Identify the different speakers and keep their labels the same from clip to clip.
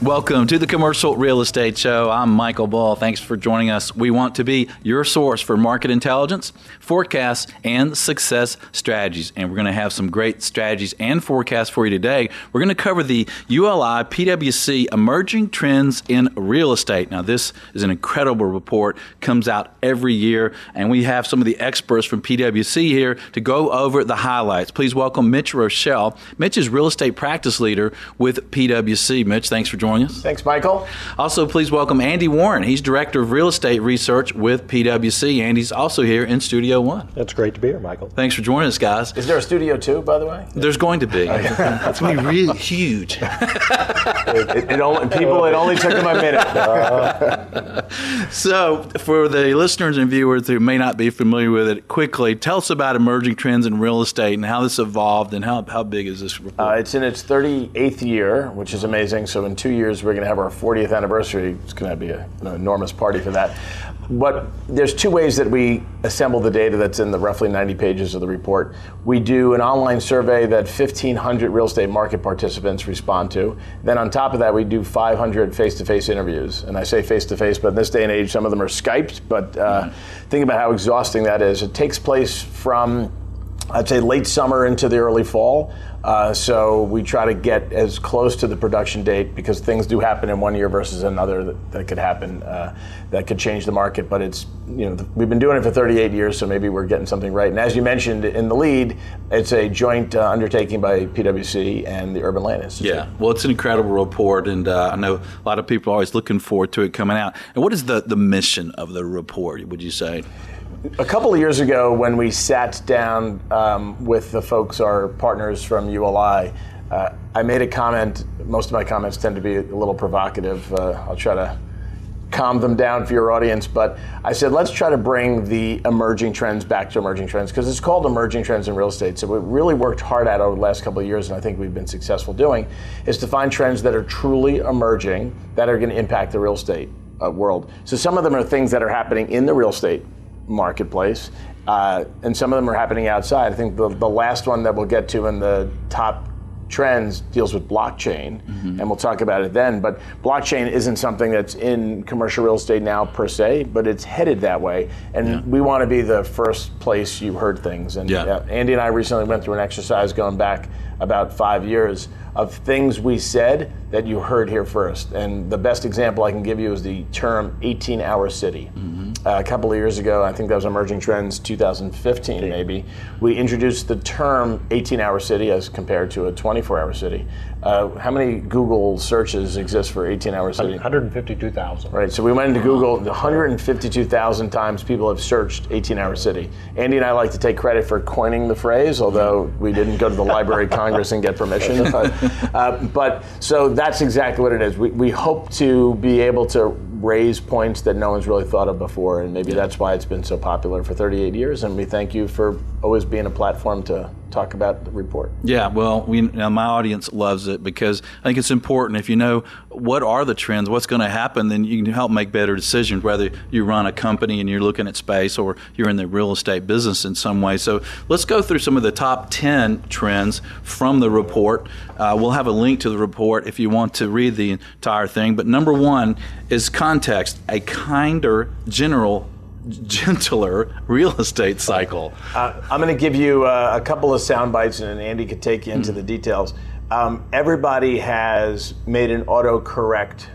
Speaker 1: Welcome to the Commercial Real Estate Show. I'm Michael Bull. Thanks for joining us. We want to be your source for market intelligence, forecasts, and success strategies. And we're going to have some great strategies and forecasts for you today. We're going to cover the ULI PWC Emerging Trends in Real Estate. Now, this is an incredible report, comes out every year, and we have some of the experts from PWC here to go over the highlights. Please welcome Mitch Roschelle. Mitch is real estate practice leader with PWC. Mitch, thanks for joining joining us.
Speaker 2: Thanks, Michael.
Speaker 1: Also, please welcome Andy Warren. He's Director of Real Estate Research with PwC. Andy's also here in Studio One.
Speaker 3: That's great to be here, Michael.
Speaker 1: Thanks for joining us, guys.
Speaker 2: Is there a studio two, by the way?
Speaker 1: There's going to be. it's going to be really huge.
Speaker 2: it, it, it, only, people, it only took them a minute. Uh.
Speaker 1: so, for the listeners and viewers who may not be familiar with it, quickly tell us about emerging trends in real estate and how this evolved and how, how big is this report?
Speaker 2: Uh, it's in its 38th year, which is amazing. So, in two years, we're going to have our 40th anniversary. It's going to be a, an enormous party for that. But there's two ways that we assemble the data that's in the roughly 90 pages of the report. We do an online survey that 1,500 real estate market participants respond to. Then on top of that, we do 500 face-to-face interviews. And I say face-to-face, but in this day and age, some of them are Skyped. But uh, mm-hmm. think about how exhausting that is. It takes place from I'd say late summer into the early fall. Uh, so we try to get as close to the production date because things do happen in one year versus another that, that could happen uh, that could change the market. But it's you know we've been doing it for 38 years, so maybe we're getting something right. And as you mentioned in the lead, it's a joint uh, undertaking by PwC and the Urban Land Institute.
Speaker 1: Yeah, well, it's an incredible report, and uh, I know a lot of people are always looking forward to it coming out. And what is the the mission of the report? Would you say?
Speaker 2: A couple of years ago, when we sat down um, with the folks, our partners from ULI, uh, I made a comment. Most of my comments tend to be a little provocative. Uh, I'll try to calm them down for your audience, but I said let's try to bring the emerging trends back to emerging trends because it's called emerging trends in real estate. So we really worked hard at over the last couple of years, and I think we've been successful doing, is to find trends that are truly emerging that are going to impact the real estate uh, world. So some of them are things that are happening in the real estate marketplace. Uh, and some of them are happening outside. I think the, the last one that we'll get to in the top trends deals with blockchain, mm-hmm. and we'll talk about it then. But blockchain isn't something that's in commercial real estate now per se, but it's headed that way. And yeah. we want to be the first place you heard things. And yeah. uh, Andy and I recently went through an exercise going back about five years of things we said that you heard here first. And the best example I can give you is the term 18 hour city. Mm-hmm. Uh, a couple of years ago, I think that was Emerging Trends 2015 maybe, we introduced the term 18 hour city as compared to a 24 hour city. Uh, how many Google searches exist for 18 hour city?
Speaker 3: 152,000.
Speaker 2: Right, so we went into Google, 152,000 times people have searched 18 hour city. Andy and I like to take credit for coining the phrase, although we didn't go to the Library Congress and get permission. uh, but so that's exactly what it is. We, we hope to be able to raise points that no one's really thought of before, and maybe yeah. that's why it's been so popular for 38 years. And we thank you for always being a platform to talk about the report.
Speaker 1: Yeah, well, we now my audience loves it because I think it's important. If you know what are the trends, what's going to happen, then you can help make better decisions. Whether you run a company and you're looking at space, or you're in the real estate business in some way. So let's go through some of the top 10 trends from the report. Uh, we'll have a link to the report if you want to read the entire thing. But number one is context: a kinder general gentler real estate cycle.
Speaker 2: Uh, I'm going to give you uh, a couple of sound bites, and Andy could take you into mm. the details. Um, everybody has made an autocorrect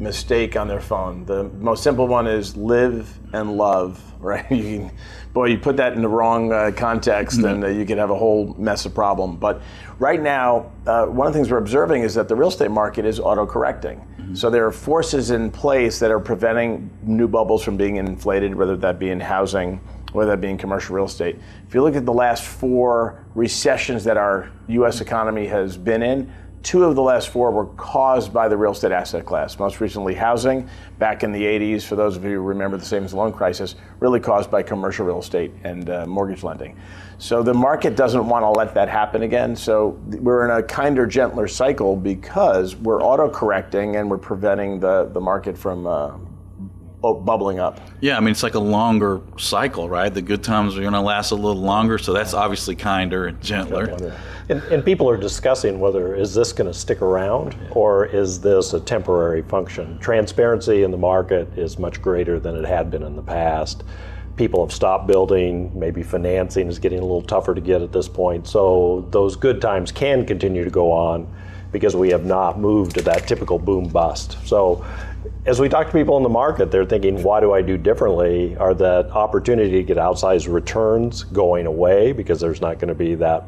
Speaker 2: mistake on their phone. The most simple one is live and love, right? You can, boy, you put that in the wrong uh, context, mm-hmm. and uh, you can have a whole mess of problem. But right now, uh, one of the things we're observing is that the real estate market is autocorrecting. Mm-hmm. So there are forces in place that are preventing new bubbles from being inflated, whether that be in housing, whether that be in commercial real estate. If you look at the last four recessions that our U.S. economy has been in, Two of the last four were caused by the real estate asset class. Most recently, housing back in the 80s, for those of you who remember the savings loan crisis, really caused by commercial real estate and uh, mortgage lending. So the market doesn't want to let that happen again. So we're in a kinder, gentler cycle because we're auto correcting and we're preventing the, the market from uh, bubbling up.
Speaker 1: Yeah, I mean it's like a longer cycle, right? The good times are going to last a little longer, so that's obviously kinder and gentler.
Speaker 3: And, and people are discussing whether is this going to stick around or is this a temporary function. Transparency in the market is much greater than it had been in the past. People have stopped building. Maybe financing is getting a little tougher to get at this point. So those good times can continue to go on because we have not moved to that typical boom bust. So as we talk to people in the market, they're thinking, why do I do differently? Are that opportunity to get outsized returns going away because there's not going to be that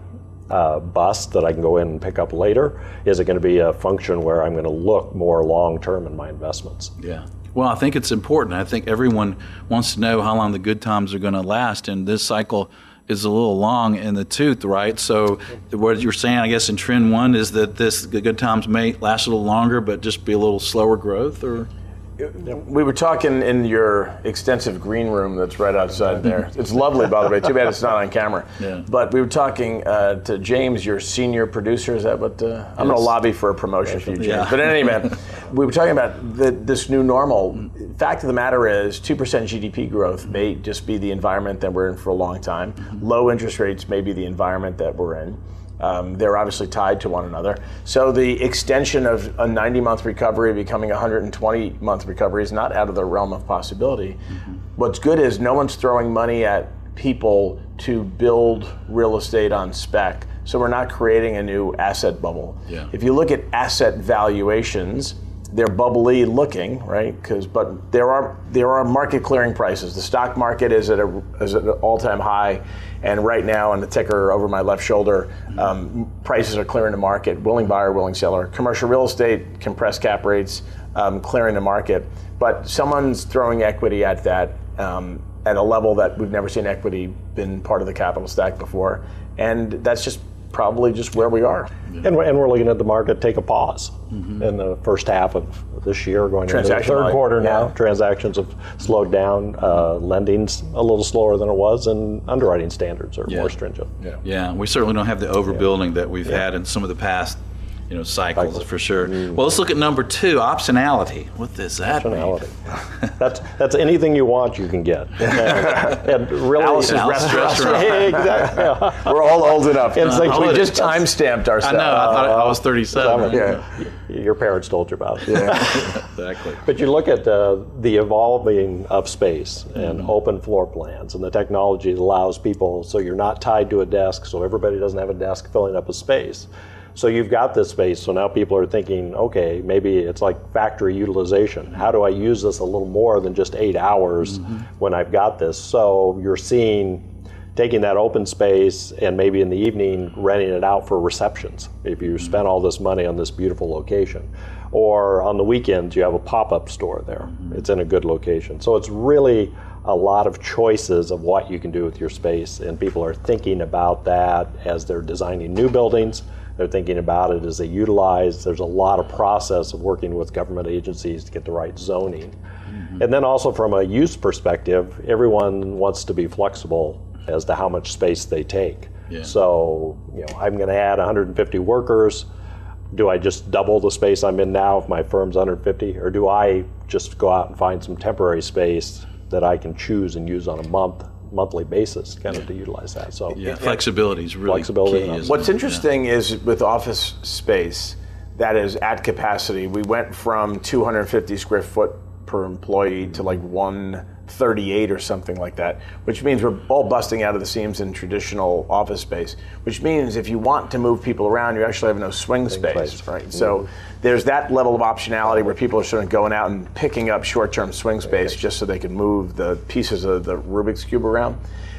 Speaker 3: uh, bust that I can go in and pick up later? Is it going to be a function where I'm going to look more long term in my investments?
Speaker 1: Yeah. Well, I think it's important. I think everyone wants to know how long the good times are going to last, and this cycle is a little long in the tooth, right? So, what you're saying, I guess, in trend one is that this the good times may last a little longer, but just be a little slower growth, or
Speaker 2: we were talking in your extensive green room that's right outside there. It's lovely, by the way. Too bad it's not on camera.
Speaker 1: Yeah.
Speaker 2: But we were talking uh, to James, your senior producer. Is that what? Uh, I'm going to lobby for a promotion for you, James.
Speaker 1: Yeah.
Speaker 2: But in any event, we were talking about the, this new normal. Fact of the matter is, two percent GDP growth may just be the environment that we're in for a long time. Low interest rates may be the environment that we're in. Um, they're obviously tied to one another. So the extension of a 90 month recovery becoming a 120 month recovery is not out of the realm of possibility. Mm-hmm. What's good is no one's throwing money at people to build real estate on spec. So we're not creating a new asset bubble.
Speaker 1: Yeah.
Speaker 2: If you look at asset valuations, they're bubbly looking, right? Because but there are there are market clearing prices. The stock market is at a is at an all time high, and right now on the ticker over my left shoulder, um, prices are clearing the market. Willing buyer, willing seller. Commercial real estate, compressed cap rates, um, clearing the market. But someone's throwing equity at that um, at a level that we've never seen equity been part of the capital stack before, and that's just probably just where we are.
Speaker 3: Yeah. And, we're, and we're looking at the market take a pause mm-hmm. in the first half of this year, going into the third quarter now. Yeah. Transactions have slowed down. Uh, lending's a little slower than it was, and underwriting standards are
Speaker 1: yeah.
Speaker 3: more stringent.
Speaker 1: Yeah. yeah, we certainly don't have the overbuilding that we've had in some of the past you know cycles Cycle. for sure. Mm. Well, let's look at number two, optionality. What does that
Speaker 3: optionality? that's that's anything you want, you can get. And,
Speaker 2: and really, Alice's
Speaker 1: Alice restaurant.
Speaker 2: exactly. Yeah. We're all old enough. And uh, we just time stamped ourselves.
Speaker 1: I know. I thought I was 37.
Speaker 3: Yeah. Your parents told you about it.
Speaker 1: Yeah. exactly.
Speaker 3: But you look at uh, the evolving of space and mm-hmm. open floor plans and the technology that allows people so you're not tied to a desk, so everybody doesn't have a desk filling up a space so you've got this space. So now people are thinking, okay, maybe it's like factory utilization. How do I use this a little more than just eight hours mm-hmm. when I've got this? So you're seeing taking that open space and maybe in the evening renting it out for receptions if you mm-hmm. spent all this money on this beautiful location. Or on the weekends, you have a pop up store there. Mm-hmm. It's in a good location. So it's really a lot of choices of what you can do with your space, and people are thinking about that as they're designing new buildings they're thinking about it is they utilize. There's a lot of process of working with government agencies to get the right zoning. Mm-hmm. And then also from a use perspective, everyone wants to be flexible as to how much space they take. Yeah. So, you know, I'm going to add 150 workers. Do I just double the space I'm in now if my firm's 150, or do I just go out and find some temporary space that I can choose and use on a month monthly basis, kind of to utilize that. So
Speaker 1: yeah, flexibility is really
Speaker 3: flexibility.
Speaker 1: key.
Speaker 2: What's interesting yeah. is with office space that is at capacity. We went from 250 square foot per employee to like 138 or something like that, which means we're all busting out of the seams in traditional office space. Which means if you want to move people around, you actually have no swing, space, space, right? Mm-hmm. So there's that level of optionality where people are sort of going out and picking up short-term swing space just so they can move the pieces of the Rubik's cube around.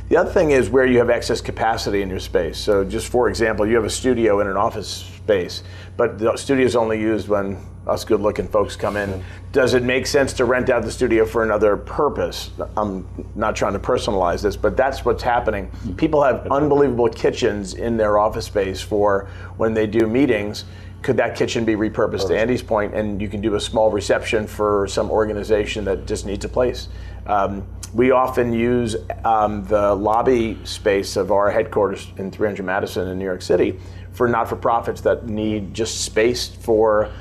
Speaker 2: The other thing is where you have excess capacity in your space. So just for example, you have a studio in an office space, but the studio is only used when us good-looking folks come in. Does it make sense to rent out the studio for another purpose? I'm not trying to personalize this, but that's what's happening. People have unbelievable kitchens in their office space for when they do meetings could that kitchen be repurposed to Andy's point, and you can do a small reception for some organization that just needs a place? Um, we often use um, the lobby space of our headquarters in 300 Madison in New York City for not-for-profits that need just space for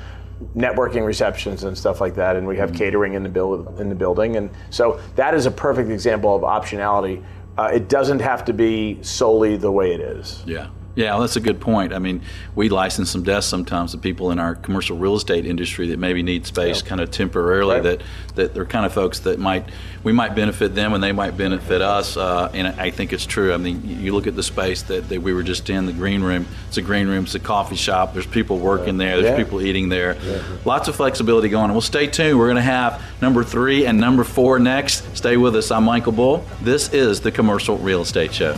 Speaker 2: networking receptions and stuff like that, and we have mm-hmm. catering in the build in the building, and so that is a perfect example of optionality. Uh, it doesn't have to be solely the way it is.
Speaker 1: Yeah. Yeah, well, that's a good point. I mean, we license some desks sometimes to people in our commercial real estate industry that maybe need space yeah. kind of temporarily. Right. That that they're kind of folks that might we might benefit them and they might benefit us. Uh, and I think it's true. I mean, you look at the space that, that we were just in, the green room. It's a green room. It's a coffee shop. There's people working there. There's yeah. people eating there. Yeah. Lots of flexibility going on. Well, stay tuned. We're going to have number three and number four next. Stay with us. I'm Michael Bull. This is the Commercial Real Estate Show.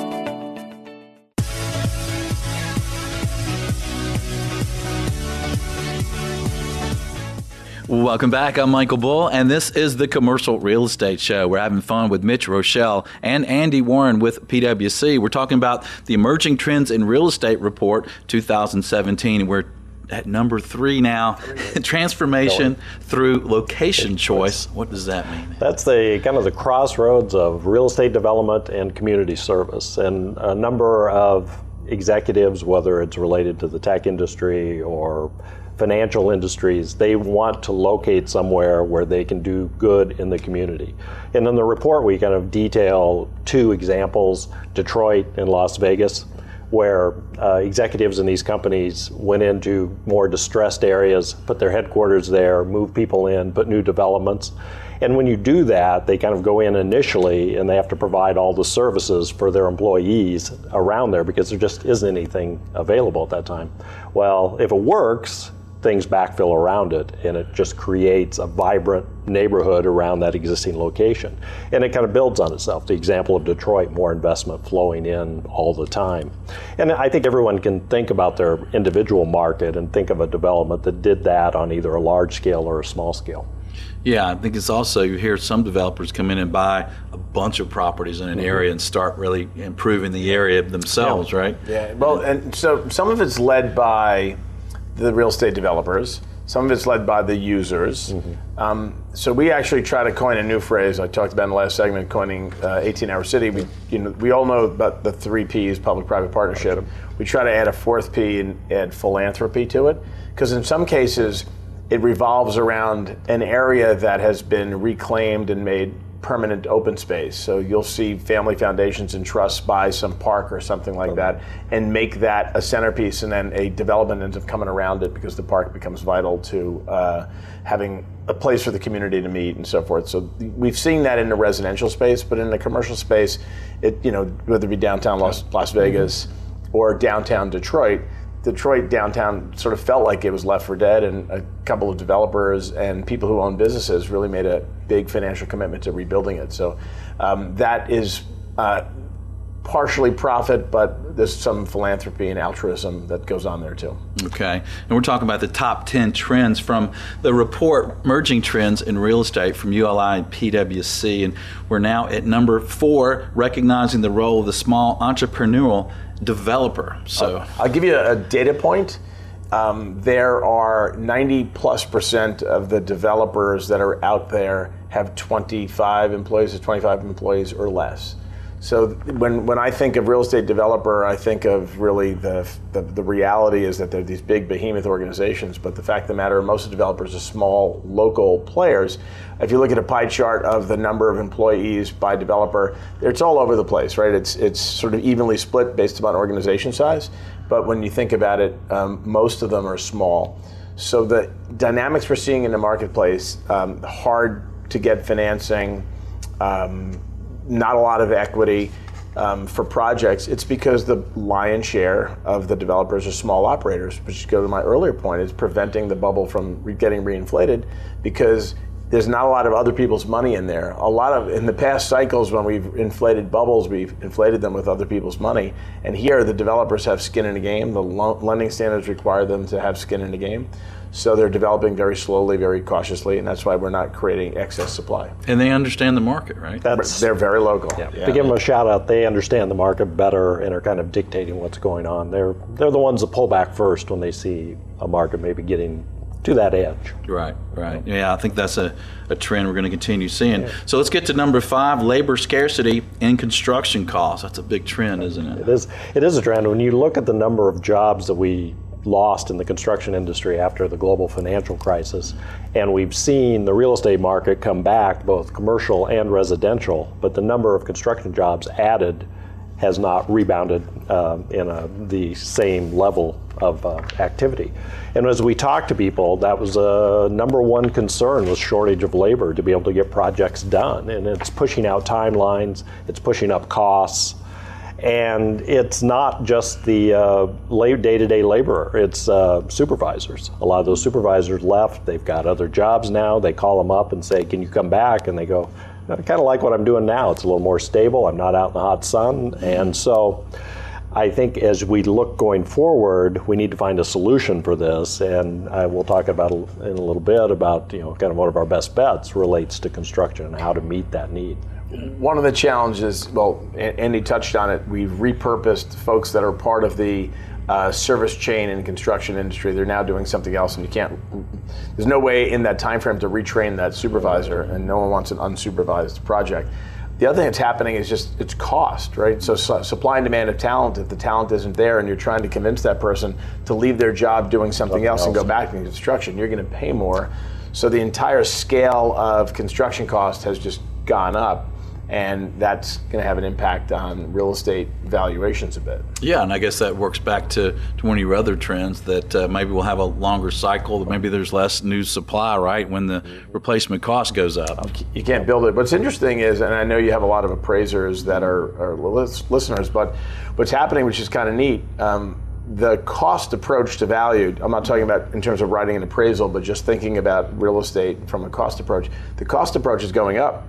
Speaker 1: Welcome back. I'm Michael Bull, and this is the Commercial Real Estate Show. We're having fun with Mitch Roschelle and Andy Warren with PwC. We're talking about the Emerging Trends in Real Estate Report 2017. We're at number three now transformation through location choice. What does that mean?
Speaker 3: That's the kind of the crossroads of real estate development and community service. And a number of executives, whether it's related to the tech industry or financial industries, they want to locate somewhere where they can do good in the community. And in the report, we kind of detail two examples Detroit and Las Vegas, where uh, executives in these companies went into more distressed areas, put their headquarters there, move people in, put new developments. And when you do that, they kind of go in initially and they have to provide all the services for their employees around there because there just isn't anything available at that time. Well, if it works, things backfill around it and it just creates a vibrant neighborhood around that existing location. And it kind of builds on itself. The example of Detroit, more investment flowing in all the time. And I think everyone can think about their individual market and think of a development that did that on either a large scale or a small scale.
Speaker 1: Yeah, I think it's also you hear some developers come in and buy a bunch of properties in an mm-hmm. area and start really improving the area themselves,
Speaker 2: yeah.
Speaker 1: right?
Speaker 2: Yeah. Well, and so some of it's led by the real estate developers. Some of it's led by the users. Mm-hmm. Um, so we actually try to coin a new phrase. I talked about in the last segment, coining uh, 18-hour city. We, you know, we all know about the three P's: public-private partnership. We try to add a fourth P and add philanthropy to it, because in some cases, it revolves around an area that has been reclaimed and made permanent open space. So you'll see family foundations and trusts buy some park or something like that and make that a centerpiece, and then a development ends up coming around it because the park becomes vital to uh, having a place for the community to meet and so forth. So we've seen that in the residential space, but in the commercial space, it you know whether it be downtown Las, Las Vegas mm-hmm. or downtown Detroit Detroit downtown sort of felt like it was left for dead, and a couple of developers and people who own businesses really made a big financial commitment to rebuilding it. So um, that is uh, partially profit, but there's some philanthropy and altruism that goes on there too.
Speaker 1: Okay, and we're talking about the top 10 trends from the report Merging Trends in Real Estate from ULI and PwC, and we're now at number four, recognizing the role of the small entrepreneurial developer. So
Speaker 2: uh, I'll give you a, data point. Um, there are 90 plus percent of the developers that are out there have 25 employees, or 25 employees or less. So when, when I think of real estate developer, I think of really the, the, the reality is that they're these big behemoth organizations. But the fact of the matter, most of developers are small local players. If you look at a pie chart of the number of employees by developer, it's all over the place, right? It's it's sort of evenly split based upon organization size. But when you think about it, um, most of them are small. So the dynamics we're seeing in the marketplace, um, hard to get financing. Um, not a lot of equity um, for projects, it's because the lion's share of the developers are small operators, which go to my earlier point, is preventing the bubble from re- getting reinflated because there's not a lot of other people's money in there. A lot of in the past cycles when we've inflated bubbles, we've inflated them with other people's money. And here, the developers have skin in the game. The lo- lending standards require them to have skin in the game. So they're developing very slowly, very cautiously, and that's why we're not creating excess supply.
Speaker 1: And they understand the market, right?
Speaker 3: That's
Speaker 2: They're very local.
Speaker 3: Yeah. Yeah. To give them a shout out, they understand the market better and are kind of dictating what's going on. They're they're the ones that pull back first when they see a market maybe getting to that edge.
Speaker 1: Right, right. Yeah, I think that's a, a trend we're going to continue seeing. So let's get to number five labor scarcity and construction costs. That's a big trend, isn't it?
Speaker 3: It is it is a trend. When you look at the number of jobs that we lost in the construction industry after the global financial crisis, and we've seen the real estate market come back, both commercial and residential, but the number of construction jobs added has not rebounded um, in a, the same level of uh, activity. And as we talk to people, that was a number one concern was shortage of labor to be able to get projects done. And it's pushing out timelines, it's pushing up costs. And it's not just the uh, day to day laborer, it's uh, supervisors. A lot of those supervisors left, they've got other jobs now. They call them up and say, Can you come back? And they go, I kind of like what I'm doing now. It's a little more stable. I'm not out in the hot sun. And so I think as we look going forward, we need to find a solution for this. And I will talk about in a little bit about, you know, kind of one of our best bets relates to construction and how to meet that need.
Speaker 2: One of the challenges, well, Andy touched on it, we've repurposed folks that are part of the uh, service chain and construction industry. They're now doing something else, and you can't. There's no way in that time frame to retrain that supervisor, and no one wants an unsupervised project. The other thing that's happening is just it's cost, right? So, so, supply and demand of talent. If the talent isn't there, and you're trying to convince that person to leave their job doing something, something else, else and go back to construction, you're going to pay more. So the entire scale of construction cost has just gone up and that's going to have an impact on real estate valuations a bit.
Speaker 1: Yeah, and I guess that works back to, to one of your other trends that uh, maybe we'll have a longer cycle, maybe there's less new supply, right, when the replacement cost goes up.
Speaker 2: You can't build it. What's interesting is, and I know you have a lot of appraisers that are, are listeners, but what's happening, which is kind of neat, um, the cost approach to value, I'm not talking about in terms of writing an appraisal, but just thinking about real estate from a cost approach, the cost approach is going up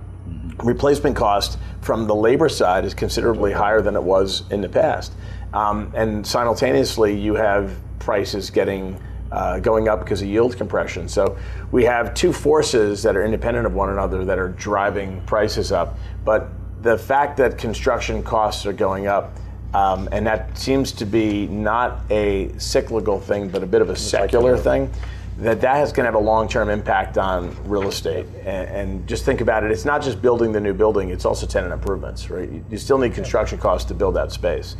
Speaker 2: replacement cost from the labor side is considerably higher than it was in the past. Um, and simultaneously, you have prices getting uh, going up because of yield compression. So we have two forces that are independent of one another that are driving prices up. But the fact that construction costs are going up, um, and that seems to be not a cyclical thing, but a bit of a secular thing that that is going to have a long-term impact on real estate. And, and, just think about it: it's not just building the new building; it's also tenant improvements. Right? You still need construction costs to build that space.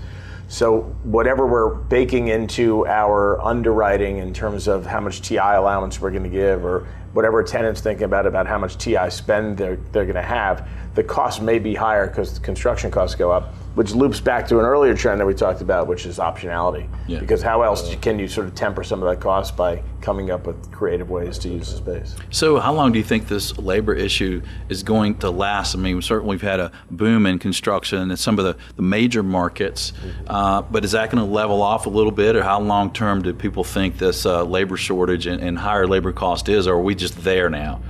Speaker 2: So whatever we're baking into our underwriting in terms of how much TI allowance we're going to give, or whatever tenants thinking about about how much TI spend they're they're going to have, the cost may be higher because the construction costs go up which loops back to an earlier trend that we talked about, which is optionality. Yeah. Because how else can you sort of temper some of that cost by coming up with creative ways to use the space?
Speaker 1: So, how long do you think this labor issue is going to last? I mean, certainly we've had a boom in construction in some of the, the major markets, mm-hmm. uh, but is that going to level off a little bit, or how long term do people think this uh, labor shortage and, and higher labor cost is, or are we just there now?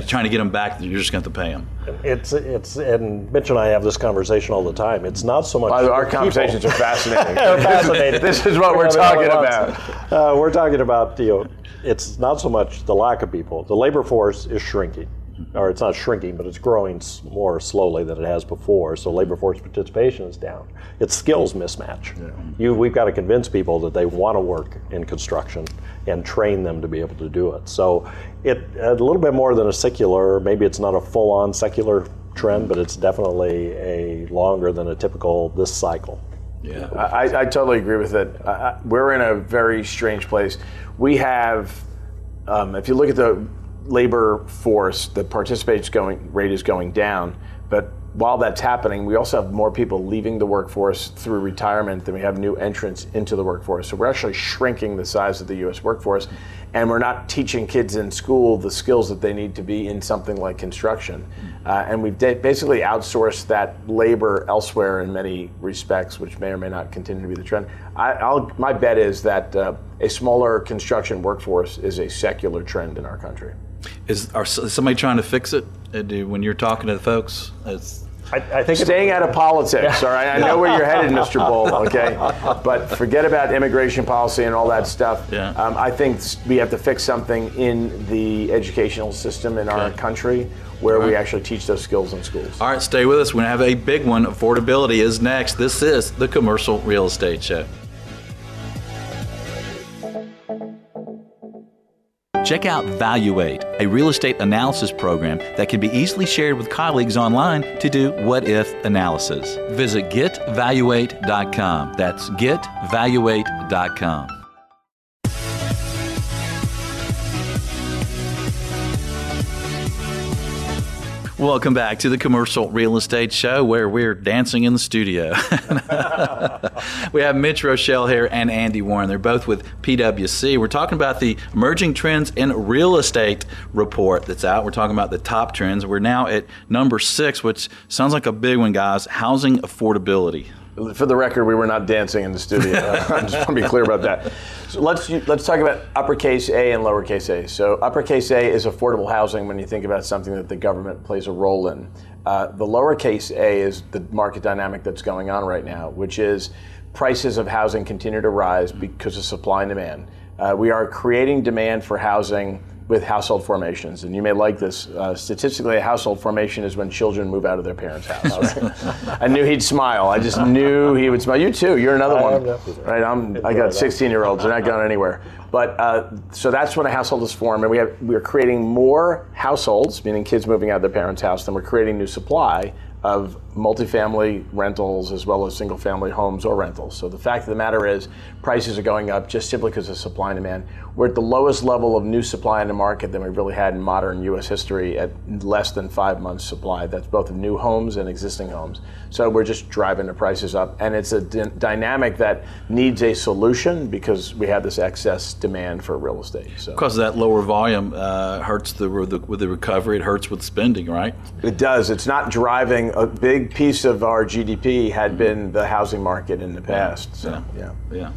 Speaker 1: Trying to get them back, you're just going to have to pay them.
Speaker 3: It's it's and Mitch and I have this conversation all the time. It's not so much.
Speaker 2: our conversations are fascinating. fascinating. this is what we're talking about.
Speaker 3: Uh, we're talking about you know, it's not so much the lack of people. The labor force is shrinking or it's not shrinking, but it's growing more slowly than it has before. So labor force participation is down. It's skills mismatch. Yeah. You, we've got to convince people that they want to work in construction and train them to be able to do it. So it a little bit more than a secular. Maybe it's not a full-on secular trend, but it's definitely a longer than a typical this cycle.
Speaker 2: Yeah, I, I totally agree with it. I, we're in a very strange place. We have, um, if you look at the labor force, the participation rate is going down. But while that's happening, we also have more people leaving the workforce through retirement than we have new entrants into the workforce. So we're actually shrinking the size of the U.S. workforce, and we're not teaching kids in school the skills that they need to be in something like construction. Uh, and we've de- basically outsourced that labor elsewhere in many respects, which may or may not continue to be the trend. I, my bet is that uh, a smaller construction workforce is a secular trend in our country.
Speaker 1: Is, are, is somebody trying to fix it? Uh, do, when you're talking to the folks, it's,
Speaker 3: I, I think
Speaker 2: Staying out of politics, all right? I know where you're headed, Mr. Bull, okay? But forget about immigration policy and all that stuff.
Speaker 1: Yeah.
Speaker 2: Um, I think we have to fix something in the educational system in our country where we actually teach those skills in schools.
Speaker 1: all right, stay with us. We're going to have a big one. Affordability is next. This is the Commercial Real Estate Show. Check out Valuate, a real estate analysis program that can be easily shared with colleagues online to do what if analysis. Visit getvaluate.com. That's getvaluate.com. Welcome back to the Commercial Real Estate Show where we're dancing in the studio. we have Mitch Roschelle here and Andy Warren. They're both with PwC. We're talking about the Emerging Trends in Real Estate report that's out. We're talking about the top trends. We're now at number six, which sounds like a big one, guys housing affordability.
Speaker 2: For the record, we were not dancing in the studio. I just want to be clear about that. So let's let's talk about uppercase A and lowercase a. So uppercase A is affordable housing when you think about something that the government plays a role in. Uh, the lowercase a is the market dynamic that's going on right now, which is prices of housing continue to rise because of supply and demand. Uh, we are creating demand for housing with household formations. And you may like this. Uh, statistically, a household formation is when children move out of their parents' house. Right? I knew he'd smile. I just knew he would smile. You too. You're another
Speaker 3: I
Speaker 2: one. Right? I'm, I got 16 year olds. They're not going anywhere. But uh, so that's when a household is formed, and we have we're creating more households, meaning kids moving out of their parents' house, than we're creating new supply of multifamily rentals as well as single family homes or rentals. So the fact of the matter is prices are going up just simply because of supply and demand. We're at the lowest level of new supply in the market than we've really had in modern US history at less than 5 months supply. That's both of new homes and existing homes. So we're just driving the prices up and it's a d- dynamic that needs a solution because we have this excess demand for real estate. So
Speaker 1: Because that lower volume uh, hurts the, with the with the recovery, it hurts with spending, right?
Speaker 2: It does. It's not driving. A big piece of our GDP had been the housing market in the past. So, yeah.
Speaker 1: Yeah.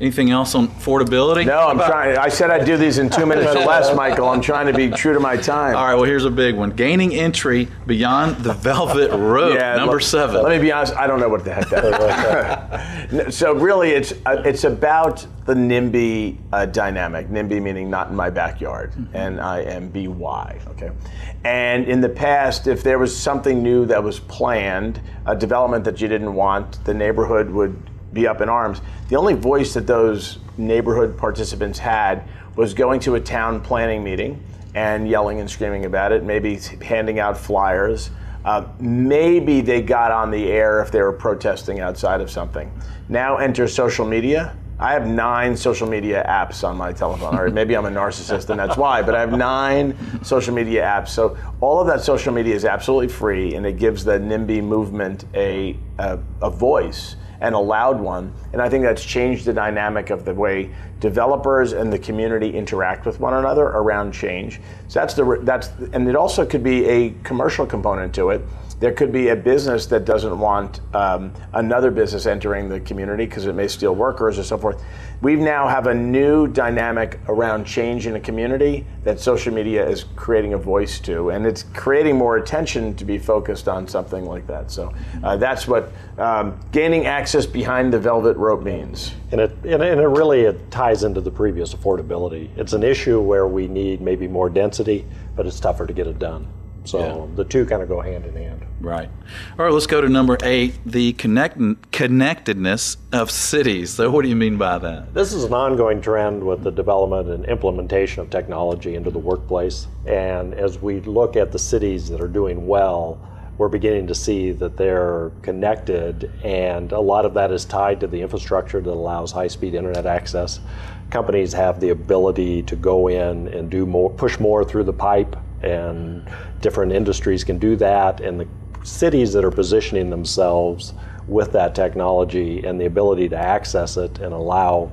Speaker 1: Anything else on affordability?
Speaker 2: No, I'm trying. I said I'd do these in two minutes or less, Michael. I'm trying to be true to my time.
Speaker 1: All right, well, here's a big one. Gaining entry beyond the Velvet Rope, yeah,
Speaker 2: number
Speaker 1: seven.
Speaker 2: Let me be honest. I don't know what the heck that is. so really, it's uh, it's about the NIMBY uh, dynamic. NIMBY meaning not in my backyard, N I M B Y. Okay. And in the past, if there was something new that was planned, a development that you didn't want, the neighborhood would be up in arms. The only voice that those neighborhood participants had was going to a town planning meeting and yelling and screaming about it, maybe handing out flyers. Uh, maybe they got on the air if they were protesting outside of something. Now enter social media. I have nine social media apps on my telephone. Or maybe I'm a narcissist and that's why, but I have nine social media apps. So all of that social media is absolutely free and it gives the NIMBY movement a, a, a voice and a loud one. And I think that's changed the dynamic of the way developers and the community interact with one another around change. So that's the that's and it also could be a commercial component to it. There could be a business that doesn't want um, another business entering the community because it may steal workers or so forth. We now have a new dynamic around change in a community that social media is creating a voice to, and it's creating more attention to be focused on something like that. So uh, that's what um, gaining access behind the velvet rope means.
Speaker 3: And it, and, it really it ties into the previous affordability. It's an issue where we need maybe more density, but it's tougher to get it done. So
Speaker 1: Yeah.
Speaker 3: the two kind of go hand in hand.
Speaker 1: Right. All right, let's go to number eight the connect- connectedness of cities. So, what do you mean by that?
Speaker 3: This is an ongoing trend with the development and implementation of technology into the workplace. And as we look at the cities that are doing well, we're beginning to see that they're connected, and a lot of that is tied to the infrastructure that allows high speed internet access. Companies have the ability to go in and do more, push more through the pipe, and different industries can do that. And the cities that are positioning themselves with that technology and the ability to access it and allow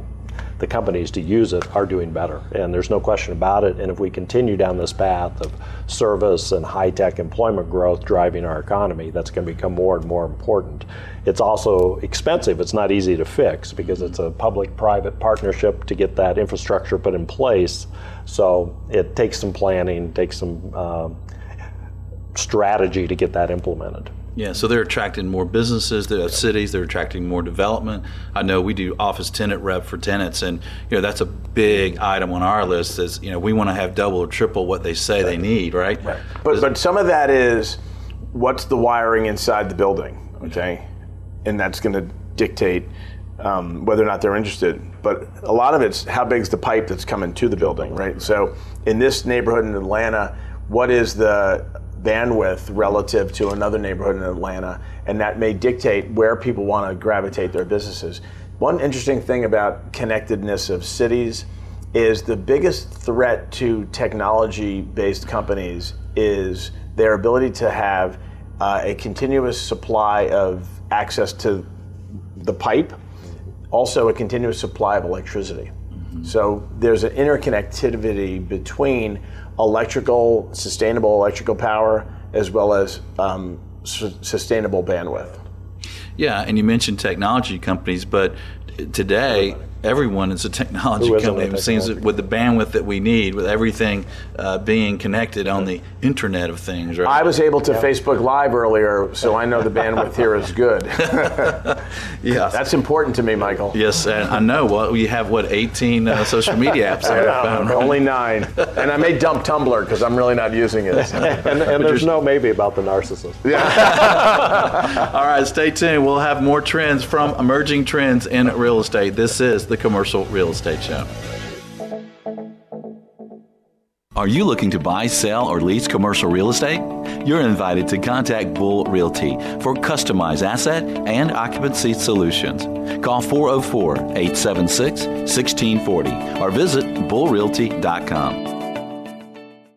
Speaker 3: the companies to use it are doing better. And there's no question about it. And if we continue down this path of service and high tech employment growth driving our economy, that's going to become more and more important. It's also expensive. It's not easy to fix because it's a public private partnership to get that infrastructure put in place. So it takes some planning, takes some um, strategy to get that implemented.
Speaker 1: Yeah, so they're attracting more businesses, the cities, they're attracting more development. I know we do office tenant rep for tenants, and you know that's a big item on our list. Is you know we want to have double or triple what they say they need, right?
Speaker 2: Right. But but some of that is what's the wiring inside the building, okay, and that's going to dictate um, whether or not they're interested. But a lot of it's how big's the pipe that's coming to the building, right? So in this neighborhood in Atlanta, what is the bandwidth relative to another neighborhood in Atlanta, and that may dictate where people want to gravitate their businesses. One interesting thing about connectedness of cities is the biggest threat to technology based companies is their ability to have uh, a continuous supply of access to the pipe, also a continuous supply of electricity. Mm-hmm. So there's an interconnectivity between electrical, sustainable electrical power, as well as um, su- sustainable bandwidth.
Speaker 1: Yeah, and you mentioned technology companies, but today everyone is a technology company. It seems that with the bandwidth that we need, with everything uh, being connected on the Internet of Things. Right?
Speaker 2: I was able to yeah. Facebook Live earlier, so I know the bandwidth here is good.
Speaker 1: yeah,
Speaker 2: that's important to me, Michael.
Speaker 1: Yes, and I know. Well, we have what 18 uh, social media apps on our phone.
Speaker 2: Right? Only nine, and I may dump Tumblr because I'm really not using it.
Speaker 3: and, and there's no maybe about the narcissist.
Speaker 1: Yeah. All right, stay tuned. We'll have more trends from emerging trends in real estate. This is the Commercial Real Estate Show. Are you looking to buy, sell, or lease commercial real estate? You're invited to contact Bull Realty for customized asset and occupancy solutions. Call 404 876 1640 or visit bullrealty.com.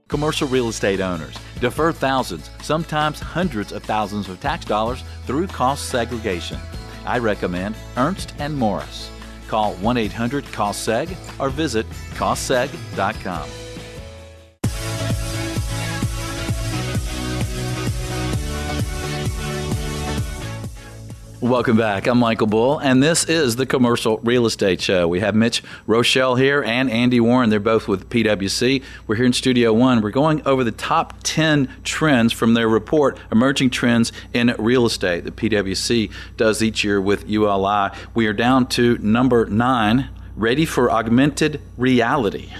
Speaker 1: Commercial real estate owners defer thousands, sometimes hundreds of thousands of tax dollars through cost segregation. I recommend Ernst and Morris. Call 1 800 COSSEG or visit COSSEG.com. Welcome back. I'm Michael Bull, and this is the Commercial Real Estate Show. We have Mitch Roschelle here and Andy Warren. They're both with PwC. We're here in Studio One. We're going over the top 10 trends from their report, Emerging Trends in Real Estate, that PwC does each year with ULI. We are down to number nine, ready for augmented reality.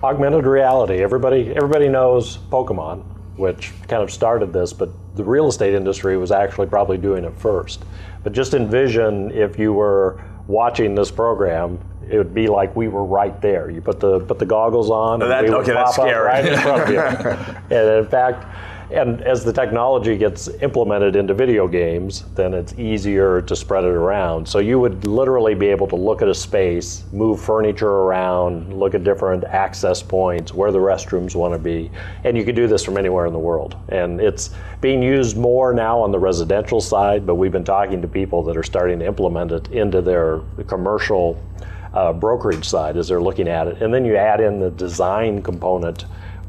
Speaker 3: Augmented reality. Everybody, everybody knows Pokemon, which kind of started this, but the real estate industry was actually probably doing it first. But just envision if you were watching this program, it would be like we were right there. You put the put the goggles on,
Speaker 2: and that,
Speaker 3: we
Speaker 2: okay, that's scary.
Speaker 3: right in front of you. and in fact, and as the technology gets implemented into video games, then it's easier to spread it around. So you would literally be able to look at a space, move furniture around, look at different access points, where the restrooms want to be, and you could do this from anywhere in the world. And it's being used more now on the residential side, but we've been talking to people that are starting to implement it into their commercial uh, brokerage side as they're looking at it. And then you add in the design component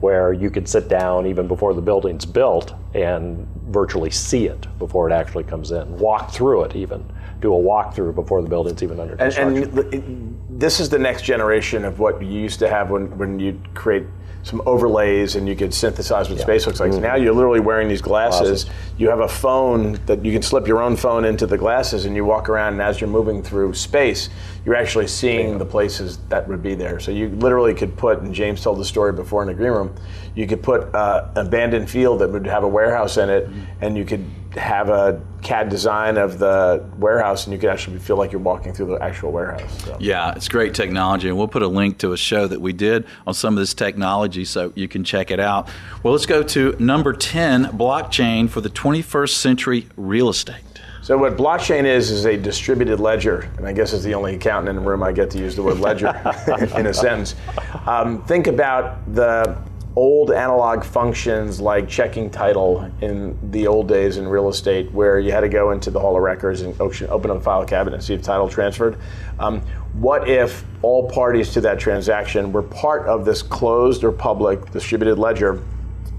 Speaker 3: where you could sit down even before the building's built and virtually see it before it actually comes in, walk through it even, do a walkthrough before the building's even under construction.
Speaker 2: And, and this is the next generation of what you used to have when, when you create some overlays and you could synthesize what yeah. space looks like. Mm-hmm. So now you're literally wearing these glasses. You have a phone that you can slip your own phone into the glasses and you walk around and as you're moving through space, you're actually seeing yeah. the places that would be there. So you literally could put, and James told the story before in the green room, you could put uh, an abandoned field that would have a warehouse in it mm-hmm. and you could have a CAD design of the warehouse, and you can actually feel like you're walking through the actual warehouse. So.
Speaker 1: Yeah, it's great technology, and we'll put a link to a show that we did on some of this technology, so you can check it out. Well, let's go to number ten: blockchain for the 21st century real estate.
Speaker 2: So what blockchain is is a distributed ledger, and I guess as the only accountant in the room, I get to use the word ledger in a sentence. Um, think about the old analog functions like checking title in the old days in real estate, where you had to go into the Hall of Records and open up a file cabinet and see if title transferred. Um, what if all parties to that transaction were part of this closed or public distributed ledger?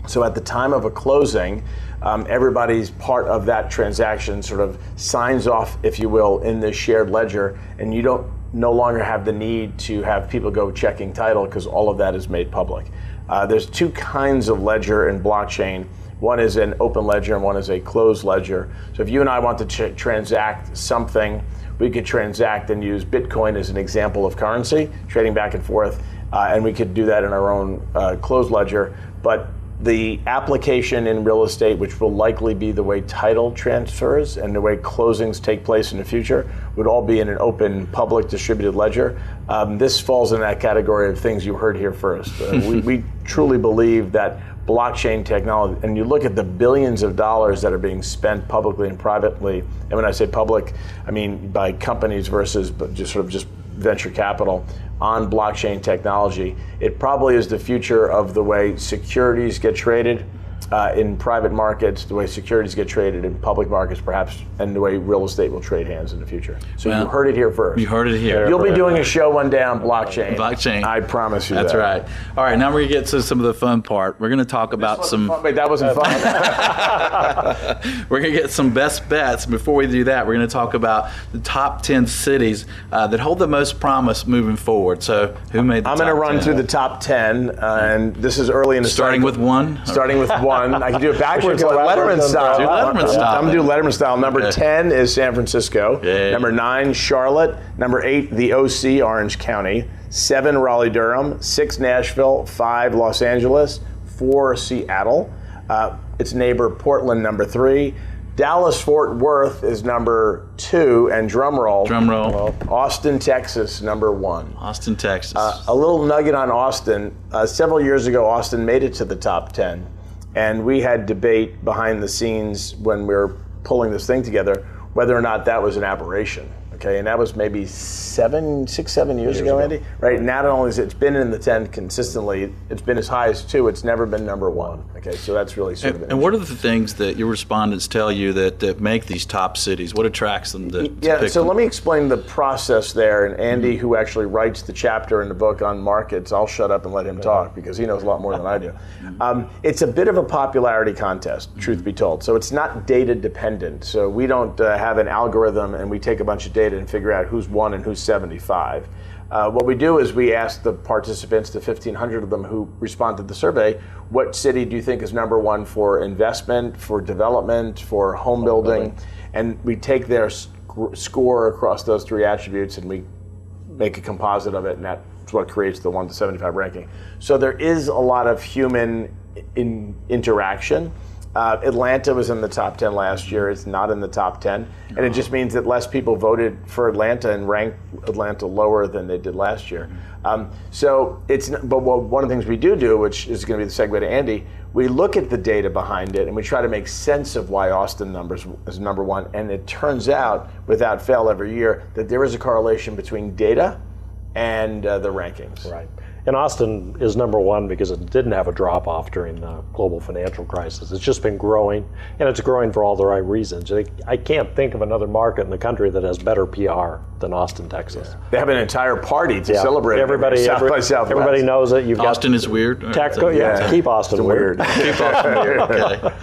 Speaker 2: So at the time of a closing, um, everybody's part of that transaction sort of signs off, if you will, in this shared ledger, and you don't no longer have the need to have people go checking title because all of that is made public. Uh, there's two kinds of ledger in blockchain. One is an open ledger and one is a closed ledger. So if you and I want to transact something, we could transact and use Bitcoin as an example of currency, trading back and forth, uh, and we could do that in our own uh, closed ledger. But the application in real estate, which will likely be the way title transfers and the way closings take place in the future, would all be in an open, public, distributed ledger. Um, this falls in that category of things you heard here first. Uh, we, we truly believe that blockchain technology, and you look at the billions of dollars that are being spent publicly and privately, and when I say public, I mean by companies versus just sort of just venture capital on blockchain technology. It probably is the future of the way securities get traded uh, in private markets, the way securities get traded in public markets, perhaps, and the way real estate will trade hands in the future. So well, you heard it here first.
Speaker 1: You heard it here.
Speaker 2: You'll be doing a show one day on blockchain.
Speaker 1: Blockchain.
Speaker 2: I promise you.
Speaker 1: That's
Speaker 2: that.
Speaker 1: right. All right, now we're gonna get to some of the fun part. We're gonna talk about some.
Speaker 2: Fun. Wait, that wasn't fun.
Speaker 1: we're gonna get some best bets. Before we do that, we're gonna talk about the top ten cities uh, that hold the most promise moving forward. So, who made?
Speaker 2: I'm gonna run
Speaker 1: 10?
Speaker 2: through the top ten, uh, and this is early in the
Speaker 1: starting
Speaker 2: cycle.
Speaker 1: with one.
Speaker 2: Starting with one one. I can do it backwards, like Letterman style.
Speaker 1: Do Letterman style.
Speaker 2: I'm gonna do Letterman style. Number
Speaker 1: Okay.
Speaker 2: ten is San Francisco.
Speaker 1: Yeah.
Speaker 2: Number nine, Charlotte. Number eight, the OC, Orange County. Seven, Raleigh Durham. Six, Nashville. Five, Los Angeles. Four, Seattle. Uh, its neighbor, Portland, number three. Dallas Fort Worth is number two, and drum roll.
Speaker 1: Drum roll.
Speaker 2: Austin, Texas, number one.
Speaker 1: Austin, Texas.
Speaker 2: Uh, a little nugget on Austin. Uh, several years ago, Austin made it to the top 10. And we had debate behind the scenes when we were pulling this thing together whether or not that was an aberration. Okay, and that was maybe seven, six, seven years, years ago, ago, Andy. Right? Not only has it's been in the ten consistently, it's been as high as two. It's never been number one. Okay, so that's really sort
Speaker 1: and,
Speaker 2: of.
Speaker 1: And what are the things that your respondents tell you that, that make these top cities? What attracts them to? to
Speaker 2: yeah. so
Speaker 1: them?
Speaker 2: let me explain the process there. And Andy, mm-hmm. who actually writes the chapter in the book on markets, I'll shut up and let him talk because he knows a lot more than I do. Um, it's a bit of a popularity contest, truth be told. So it's not data dependent. So we don't uh, have an algorithm and we take a bunch of data data and figure out who's one and who's 75. Uh, what we do is we ask the participants, the 1,500 of them who respond to the survey, what city do you think is number one for investment, for development, for home building? And we take their sc- score across those three attributes and we make a composite of it, and that's what creates the 1 to 75 ranking. So there is a lot of human in interaction. Uh, Atlanta was in the top 10 last year. It's not in the top 10. And it just means that less people voted for Atlanta and ranked Atlanta lower than they did last year. Um, so it's, but one of the things we do do, which is going to be the segue to Andy, we look at the data behind it and we try to make sense of why Austin numbers is number one. And it turns out, without fail every year, that there is a correlation between data and uh, the rankings.
Speaker 3: Right. And Austin is number one because it didn't have a drop off during the global financial crisis. It's just been growing, and it's growing for all the right reasons. I can't think of another market in the country that has better PR than Austin, Texas. Yeah.
Speaker 2: They have an entire party to yeah. celebrate.
Speaker 3: Everybody,
Speaker 2: South
Speaker 3: every,
Speaker 2: by Southwest.
Speaker 3: Everybody knows it. You've
Speaker 1: Austin
Speaker 3: got
Speaker 1: is weird.
Speaker 3: Tech, yeah, yeah, keep Austin weird.
Speaker 2: weird.
Speaker 1: keep Austin weird. Okay.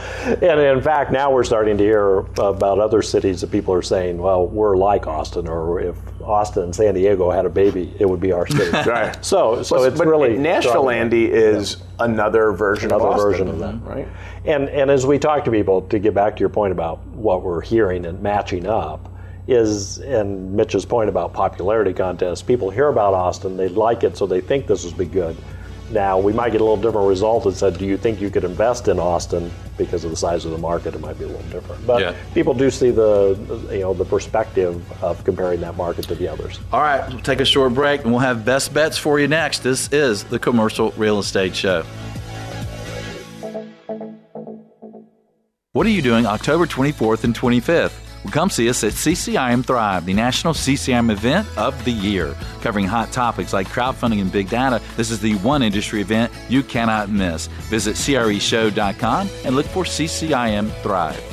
Speaker 3: And in fact, now we're starting to hear about other cities that people are saying, "Well, we're like Austin," or if Austin and San Diego had a baby, it would be our city.
Speaker 2: right.
Speaker 3: So, so well, it's really
Speaker 2: Nashville, Andy, is yeah. another version
Speaker 3: another
Speaker 2: of
Speaker 3: version of that, right? And and as we talk to people, to get back to your point about what we're hearing and matching up, is and Mitch's point about popularity contests. People hear about Austin, they like it, so they think this will be good. Now, we might get a little different result and said, do you think you could invest in Austin because of the size of the market? It might be a little different. But yeah. people do see the, you know, the perspective of comparing that market to the others.
Speaker 1: All right, we'll take a short break and we'll have best bets for you next. This is the Commercial Real Estate Show. What are you doing October 24th and 25th? Well, come see us at CCIM Thrive, the national CCIM event of the year, covering hot topics like crowdfunding and big data. This is the one industry event you cannot miss. Visit CREshow.com and look for CCIM Thrive.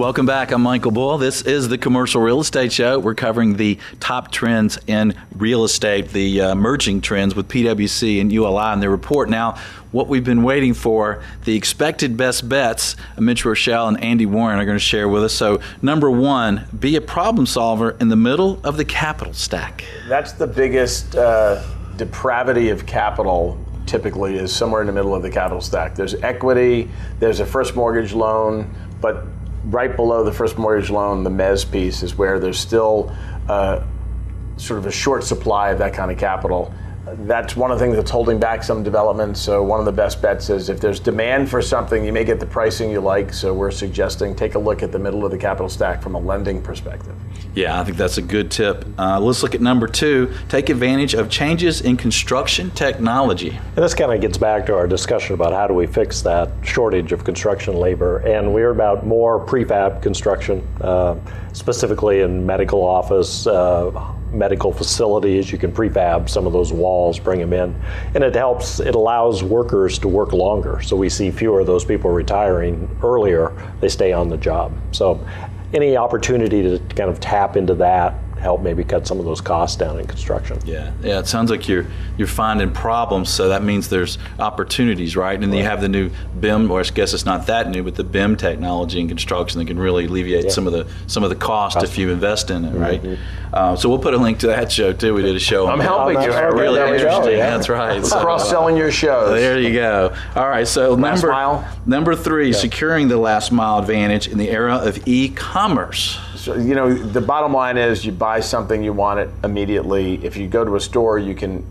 Speaker 1: Welcome back. I'm Michael Bull. This is the Commercial Real Estate Show. We're covering the top trends in real estate, the uh, trends with PwC and ULI and their report. Now, what we've been waiting for, the expected best bets, Mitch Roschelle and Andy Warren are going to share with us. So, number one, be a problem solver in the middle of the capital stack.
Speaker 2: That's the biggest uh, depravity of capital typically is somewhere in the middle of the capital stack. There's equity, there's a first mortgage loan, but right below the first mortgage loan, the mezz piece is where there's still uh, sort of a short supply of that kind of capital. That's one of the things that's holding back some development. So one of the best bets is if there's demand for something, you may get the pricing you like. So we're suggesting take a look at the middle of the capital stack from a lending perspective.
Speaker 1: Yeah, I think that's a good tip. Uh, let's look at number two. Take advantage of changes in construction technology.
Speaker 3: And this kind of gets back to our discussion about how do we fix that shortage of construction labor. And we're about more prefab construction, uh, specifically in medical office. Uh, medical facilities. You can prefab some of those walls, bring them in, and it helps. It allows workers to work longer. So we see fewer of those people retiring earlier. They stay on the job. So any opportunity to kind of tap into that help maybe cut some of those costs down in construction.
Speaker 1: Yeah, yeah. It sounds like you're you're finding problems, so that means there's opportunities, right? And then you have the new BIM, or I guess it's not that new, but the BIM technology in construction that can really alleviate yeah. some of the some of the cost, cost, if you invest in it, right? Mm-hmm. Uh, so we'll put a link to that show too. We did a show.
Speaker 2: I'm helping you.
Speaker 1: Really interesting. Yeah. That's right.
Speaker 2: So, Cross selling your shows.
Speaker 1: There you go. All right. So
Speaker 2: last
Speaker 1: number
Speaker 2: mile.
Speaker 1: number three, yeah. securing the last mile advantage in the era of e-commerce.
Speaker 2: So, you know, the bottom line is you buy something, you want it immediately. If you go to a store, you can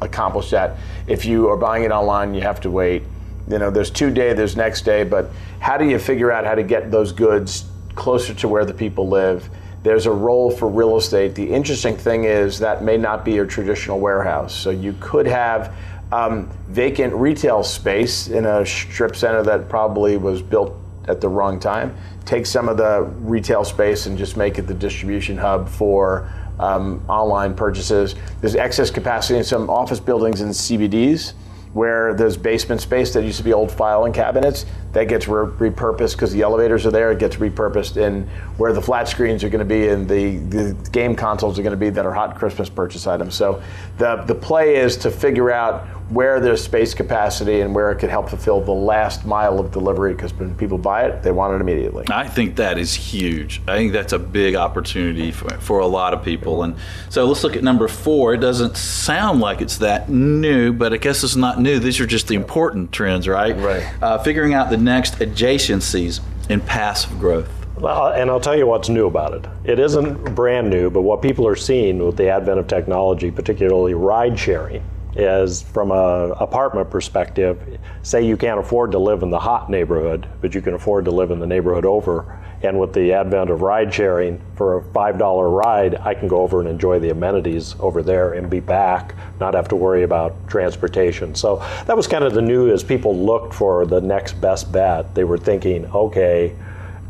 Speaker 2: accomplish that. If you are buying it online, you have to wait. You know, there's two day, there's next day, but how do you figure out how to get those goods closer to where the people live? There's a role for real estate. The interesting thing is that may not be a traditional warehouse. So you could have um, vacant retail space in a strip center that probably was built at the wrong time. Take some of the retail space and just make it the distribution hub for um, online purchases. There's excess capacity in some office buildings and CBDs where there's basement space that used to be old filing cabinets that gets re- repurposed because the elevators are there. It gets repurposed in where the flat screens are going to be and the, the game consoles are going to be that are hot Christmas purchase items. So the the play is to figure out where there's space capacity and where it could help fulfill the last mile of delivery because when people buy it, they want it immediately.
Speaker 1: I think that is huge. I think that's a big opportunity for, for a lot of people. And so let's look at number four. It doesn't sound like it's that new, but I guess it's not new. These are just the important trends, right?
Speaker 2: Right.
Speaker 1: Uh, figuring out the next adjacencies in passive growth.
Speaker 3: Well, and I'll tell you what's new about it. It isn't brand new, but what people are seeing with the advent of technology, particularly ride sharing, is from a apartment perspective, say you can't afford to live in the hot neighborhood, but you can afford to live in the neighborhood over. And with the advent of ride sharing, for a $5 ride, I can go over and enjoy the amenities over there and be back, not have to worry about transportation. So that was kind of the new as people looked for the next best bet. They were thinking, okay,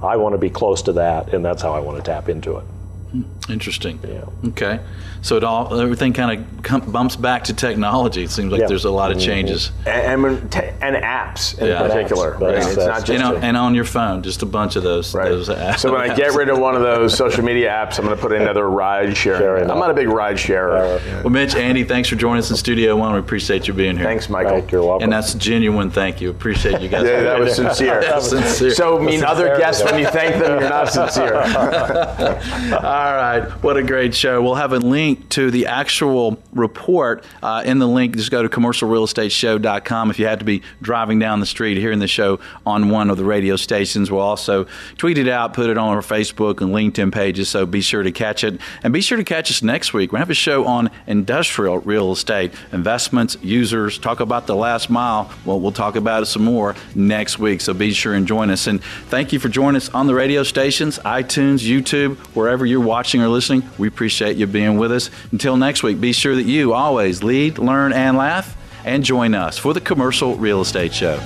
Speaker 3: I want to be close to that, and that's how I want to tap into it.
Speaker 1: Hmm, interesting. Yeah. Okay. So it all everything kind of bumps back to technology. It seems like yeah. there's a lot of mm-hmm. changes.
Speaker 2: And, and, and apps in yeah. particular.
Speaker 1: Apps, right? It's not just and on, and on, your phone, just a bunch of those.
Speaker 2: Right.
Speaker 1: Those apps.
Speaker 2: So when I get rid of one of those social media apps, I'm going to put in another ride share. I'm not a big ride sharer. Uh,
Speaker 1: yeah. Well, Mitch, Andy, thanks for joining us in Studio One. We appreciate you being here.
Speaker 2: Thanks, Michael.
Speaker 3: Thank you. welcome.
Speaker 1: And that's genuine. Thank you. Appreciate you guys.
Speaker 2: yeah, that was sincere. that was sincere. So, I mean, other guests, when you thank them, you're not sincere.
Speaker 1: All All right. What a great show. We'll have a link to the actual report uh, in the link. Just go to commercialrealestateshow.com if you had to be driving down the street hearing the show on one of the radio stations. We'll also tweet it out, put it on our Facebook and LinkedIn pages, so be sure to catch it. And be sure to catch us next week. We're going to have a show on industrial real estate, investments, users, talk about the last mile. Well, we'll talk about it some more next week, so be sure and join us. And thank you for joining us on the radio stations, iTunes, YouTube, wherever you're watching or listening. We appreciate you being with us. Until next week, be sure that you always lead, learn, and laugh, and join us for the Commercial Real Estate Show.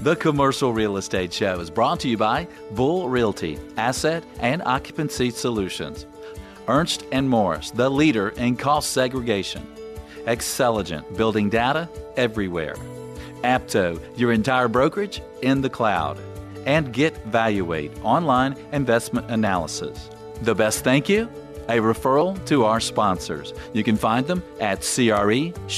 Speaker 1: The Commercial Real Estate Show is brought to you by Bull Realty, Asset and Occupancy Solutions. Ernst Morris, the leader in cost segregation. Xceligent, building data everywhere. Apto, your entire brokerage in the cloud. And Get Valuate, online investment analysis. The best thank you? A referral to our sponsors. You can find them at creshow.com.